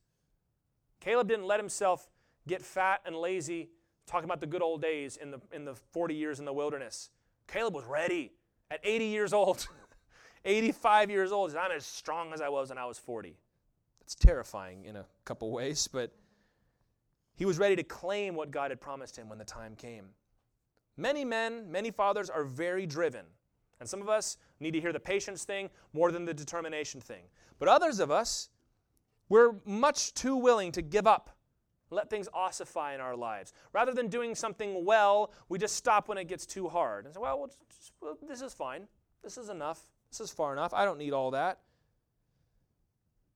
Caleb didn't let himself get fat and lazy talking about the good old days in the, in the 40 years in the wilderness. Caleb was ready at 80 years old, 85 years old. I'm as strong as I was when I was 40. It's terrifying in a couple ways, but he was ready to claim what God had promised him when the time came. Many men, many fathers are very driven. And some of us need to hear the patience thing more than the determination thing. But others of us, we're much too willing to give up, let things ossify in our lives. Rather than doing something well, we just stop when it gets too hard and say, well, well, just, well this is fine. This is enough. This is far enough. I don't need all that.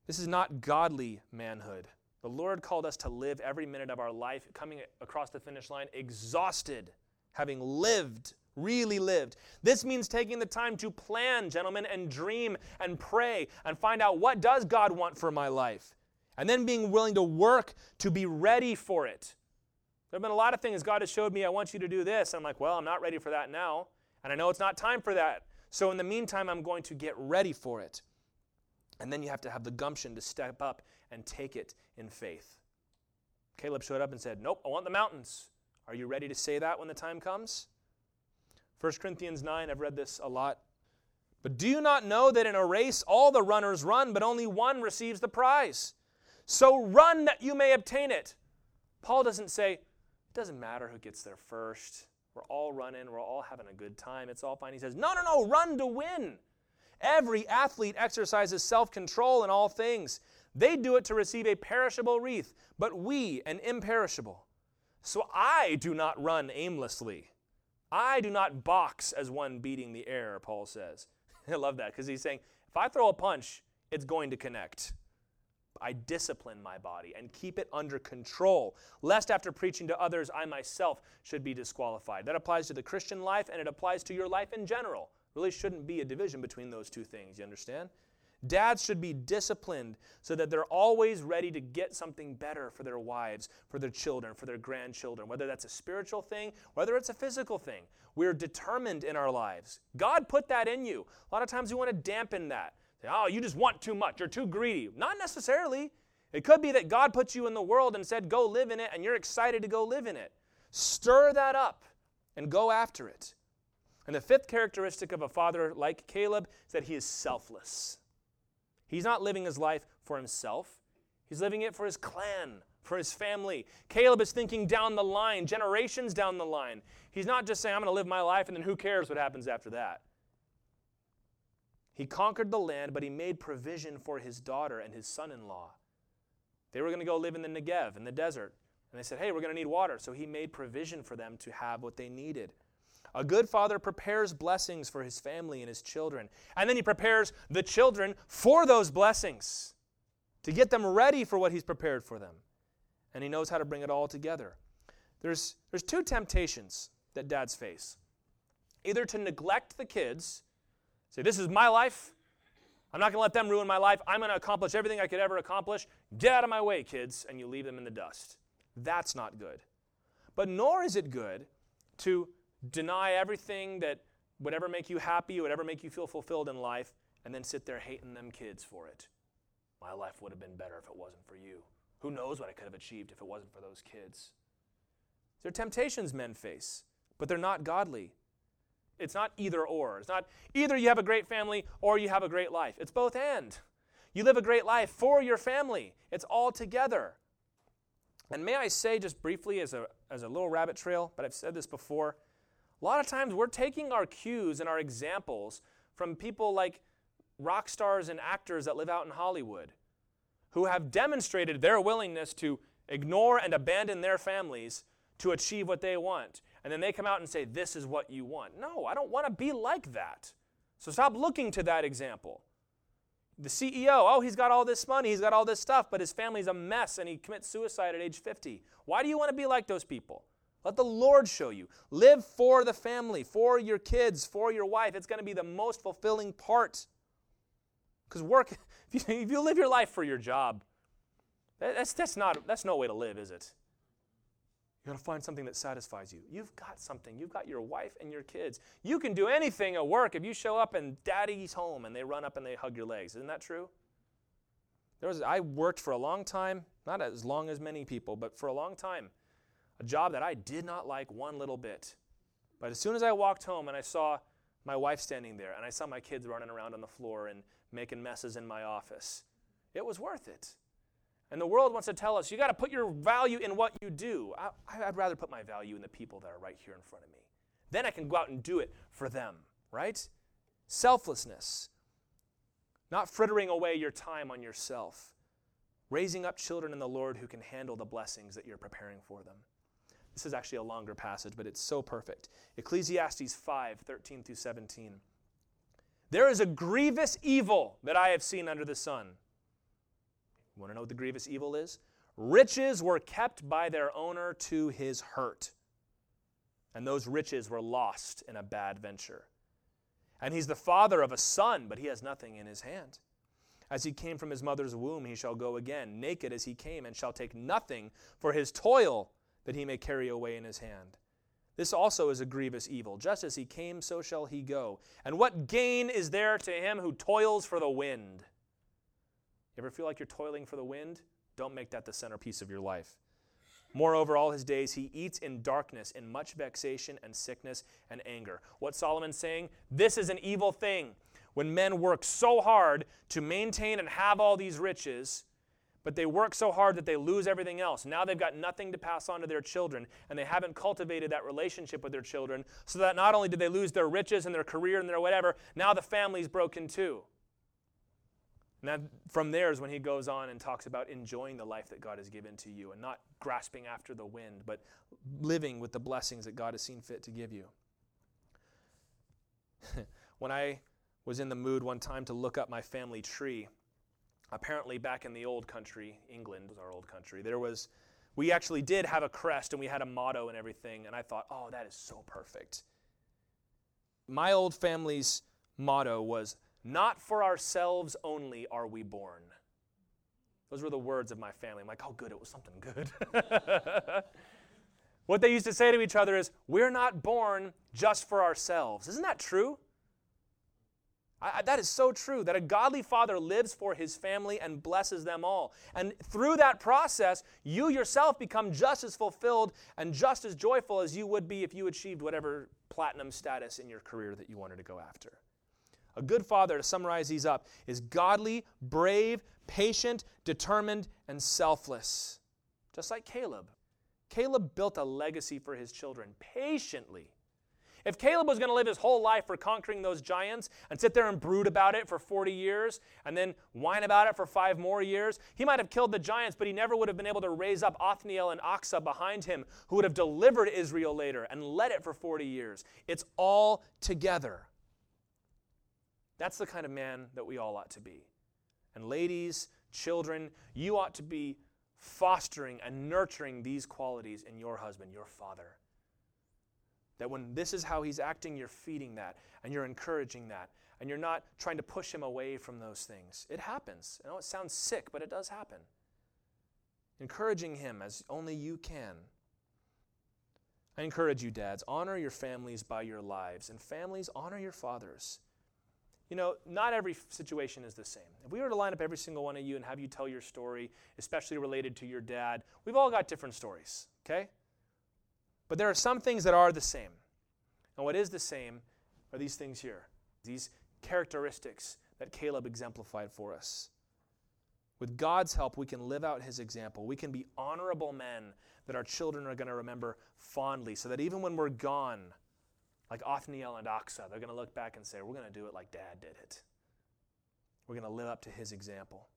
This is not godly manhood. The Lord called us to live every minute of our life coming across the finish line exhausted, having lived, really lived. This means taking the time to plan, gentlemen, and dream and pray and find out what does God want for my life. And then being willing to work to be ready for it. There have been a lot of things God has showed me, I want you to do this. I'm like, well, I'm not ready for that now. And I know it's not time for that. So in the meantime, I'm going to get ready for it. And then you have to have the gumption to step up and take it in faith. Caleb showed up and said, Nope, I want the mountains. Are you ready to say that when the time comes? 1 Corinthians 9, I've read this a lot. But do you not know that in a race all the runners run, but only one receives the prize? So run that you may obtain it. Paul doesn't say, it doesn't matter who gets there first. We're all running, we're all having a good time, it's all fine. He says, no, no, no, run to win. Every athlete exercises self control in all things. They do it to receive a perishable wreath, but we an imperishable. So I do not run aimlessly. I do not box as one beating the air, Paul says. I love that because he's saying, if I throw a punch, it's going to connect. I discipline my body and keep it under control, lest after preaching to others, I myself should be disqualified. That applies to the Christian life and it applies to your life in general. Really shouldn't be a division between those two things, you understand? Dads should be disciplined so that they're always ready to get something better for their wives, for their children, for their grandchildren, whether that's a spiritual thing, whether it's a physical thing. We're determined in our lives. God put that in you. A lot of times we want to dampen that. Say, oh, you just want too much. You're too greedy. Not necessarily. It could be that God put you in the world and said, go live in it, and you're excited to go live in it. Stir that up and go after it. And the fifth characteristic of a father like Caleb is that he is selfless. He's not living his life for himself, he's living it for his clan, for his family. Caleb is thinking down the line, generations down the line. He's not just saying, I'm going to live my life and then who cares what happens after that. He conquered the land, but he made provision for his daughter and his son in law. They were going to go live in the Negev, in the desert. And they said, Hey, we're going to need water. So he made provision for them to have what they needed. A good father prepares blessings for his family and his children. And then he prepares the children for those blessings to get them ready for what he's prepared for them. And he knows how to bring it all together. There's, there's two temptations that dads face either to neglect the kids, say, This is my life. I'm not going to let them ruin my life. I'm going to accomplish everything I could ever accomplish. Get out of my way, kids, and you leave them in the dust. That's not good. But nor is it good to deny everything that would ever make you happy, would ever make you feel fulfilled in life, and then sit there hating them kids for it. My life would have been better if it wasn't for you. Who knows what I could have achieved if it wasn't for those kids? They're temptations men face, but they're not godly. It's not either or. It's not either you have a great family or you have a great life. It's both and. You live a great life for your family. It's all together. And may I say, just briefly, as a, as a little rabbit trail, but I've said this before, a lot of times we're taking our cues and our examples from people like rock stars and actors that live out in Hollywood who have demonstrated their willingness to ignore and abandon their families to achieve what they want. And then they come out and say, This is what you want. No, I don't want to be like that. So stop looking to that example. The CEO, oh, he's got all this money, he's got all this stuff, but his family's a mess and he commits suicide at age 50. Why do you want to be like those people? Let the Lord show you. Live for the family, for your kids, for your wife. It's going to be the most fulfilling part. Because work, if you, if you live your life for your job, that's, that's, not, that's no way to live, is it? You got to find something that satisfies you. You've got something. You've got your wife and your kids. You can do anything at work if you show up and daddy's home and they run up and they hug your legs. Isn't that true? There was, I worked for a long time, not as long as many people, but for a long time, a job that I did not like one little bit. But as soon as I walked home and I saw my wife standing there and I saw my kids running around on the floor and making messes in my office, it was worth it. And the world wants to tell us you got to put your value in what you do. I, would rather put my value in the people that are right here in front of me. Then I can go out and do it for them, right? Selflessness. Not frittering away your time on yourself. Raising up children in the Lord who can handle the blessings that you're preparing for them. This is actually a longer passage, but it's so perfect. Ecclesiastes 5 13 through 17. There is a grievous evil that I have seen under the sun you want to know what the grievous evil is? Riches were kept by their owner to his hurt, and those riches were lost in a bad venture. And he's the father of a son, but he has nothing in his hand. As he came from his mother's womb, he shall go again, naked as he came, and shall take nothing for his toil that he may carry away in his hand. This also is a grievous evil. Just as he came, so shall he go. And what gain is there to him who toils for the wind? You ever feel like you're toiling for the wind? Don't make that the centerpiece of your life. Moreover, all his days he eats in darkness, in much vexation and sickness and anger. What Solomon's saying? This is an evil thing. When men work so hard to maintain and have all these riches, but they work so hard that they lose everything else. Now they've got nothing to pass on to their children, and they haven't cultivated that relationship with their children, so that not only did they lose their riches and their career and their whatever, now the family's broken too. And from there is when he goes on and talks about enjoying the life that God has given to you and not grasping after the wind, but living with the blessings that God has seen fit to give you. when I was in the mood one time to look up my family tree, apparently back in the old country, England was our old country, there was, we actually did have a crest and we had a motto and everything, and I thought, oh, that is so perfect. My old family's motto was, not for ourselves only are we born. Those were the words of my family. I'm like, oh, good, it was something good. what they used to say to each other is, we're not born just for ourselves. Isn't that true? I, that is so true that a godly father lives for his family and blesses them all. And through that process, you yourself become just as fulfilled and just as joyful as you would be if you achieved whatever platinum status in your career that you wanted to go after. A good father, to summarize these up, is godly, brave, patient, determined, and selfless. Just like Caleb. Caleb built a legacy for his children patiently. If Caleb was going to live his whole life for conquering those giants and sit there and brood about it for 40 years and then whine about it for five more years, he might have killed the giants, but he never would have been able to raise up Othniel and Achsah behind him, who would have delivered Israel later and led it for 40 years. It's all together. That's the kind of man that we all ought to be. And ladies, children, you ought to be fostering and nurturing these qualities in your husband, your father. That when this is how he's acting, you're feeding that and you're encouraging that and you're not trying to push him away from those things. It happens. I know it sounds sick, but it does happen. Encouraging him as only you can. I encourage you, dads, honor your families by your lives, and families, honor your fathers. You know, not every situation is the same. If we were to line up every single one of you and have you tell your story, especially related to your dad, we've all got different stories, okay? But there are some things that are the same. And what is the same are these things here, these characteristics that Caleb exemplified for us. With God's help, we can live out his example. We can be honorable men that our children are going to remember fondly, so that even when we're gone, like Othniel and Achsah, they're going to look back and say, We're going to do it like dad did it. We're going to live up to his example.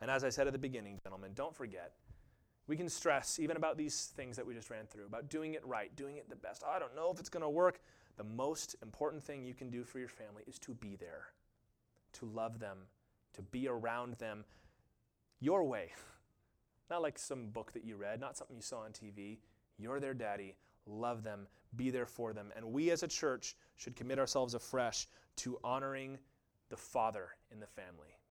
And as I said at the beginning, gentlemen, don't forget, we can stress even about these things that we just ran through, about doing it right, doing it the best. I don't know if it's going to work. The most important thing you can do for your family is to be there, to love them, to be around them your way. Not like some book that you read, not something you saw on TV. You're their daddy. Love them be there for them. And we as a church should commit ourselves afresh to honoring the father in the family.